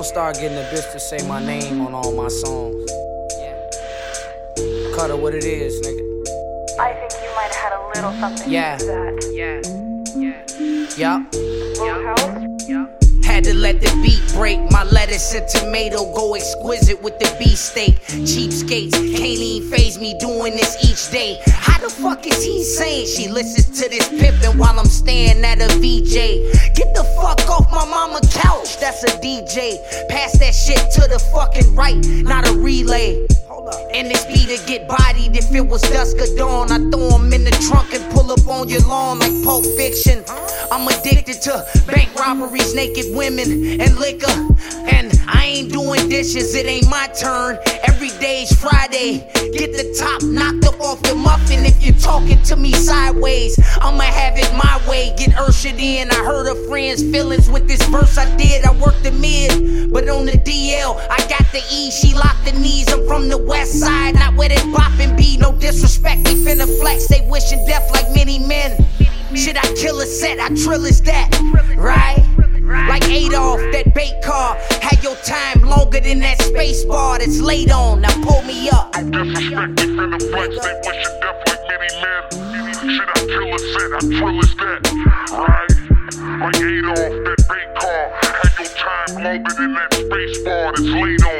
I'ma start getting a bitch to say my name on all my songs. Yeah. Cut it what it is, nigga. I think you might have had a little something Yeah. to do that. Yeah. Yup. Little help? Had to let the beat break. My lettuce and tomato go exquisite with the beefsteak. Cheapskates can't even phase me doing this each day. How the fuck is he saying she listens to this pimpin' while I'm staying at a VJ? That's a DJ. Pass that shit to the fucking right, not a relay. And this to get bodied if it was dusk or dawn. I throw him in the trunk and pull up on your lawn like Pulp Fiction. I'm addicted to bank robberies, naked women, and liquor. And I ain't doing dishes, it ain't my turn. Every day's Friday. Get the top knocked up off the muffin if you're talking to me sideways. I'ma have it my way, get ushered in. I hurt a friend's feelings with this verse I did. I worked the mid, but on the DL, I got the E. She locked the knees. I'm from the west side, not disrespect, they finna flex. They wishing death like many men. Should I kill a set? I trill is that, right? Like Adolf, that bait car. Had your time longer than that space bar that's laid on. Now pull me up. No disrespect, they finna flex, they wishing death like many men. Shit, I kill a set, I trill is that, right? Like Adolf, that bait car, had your time longer than that space bar that's laid on.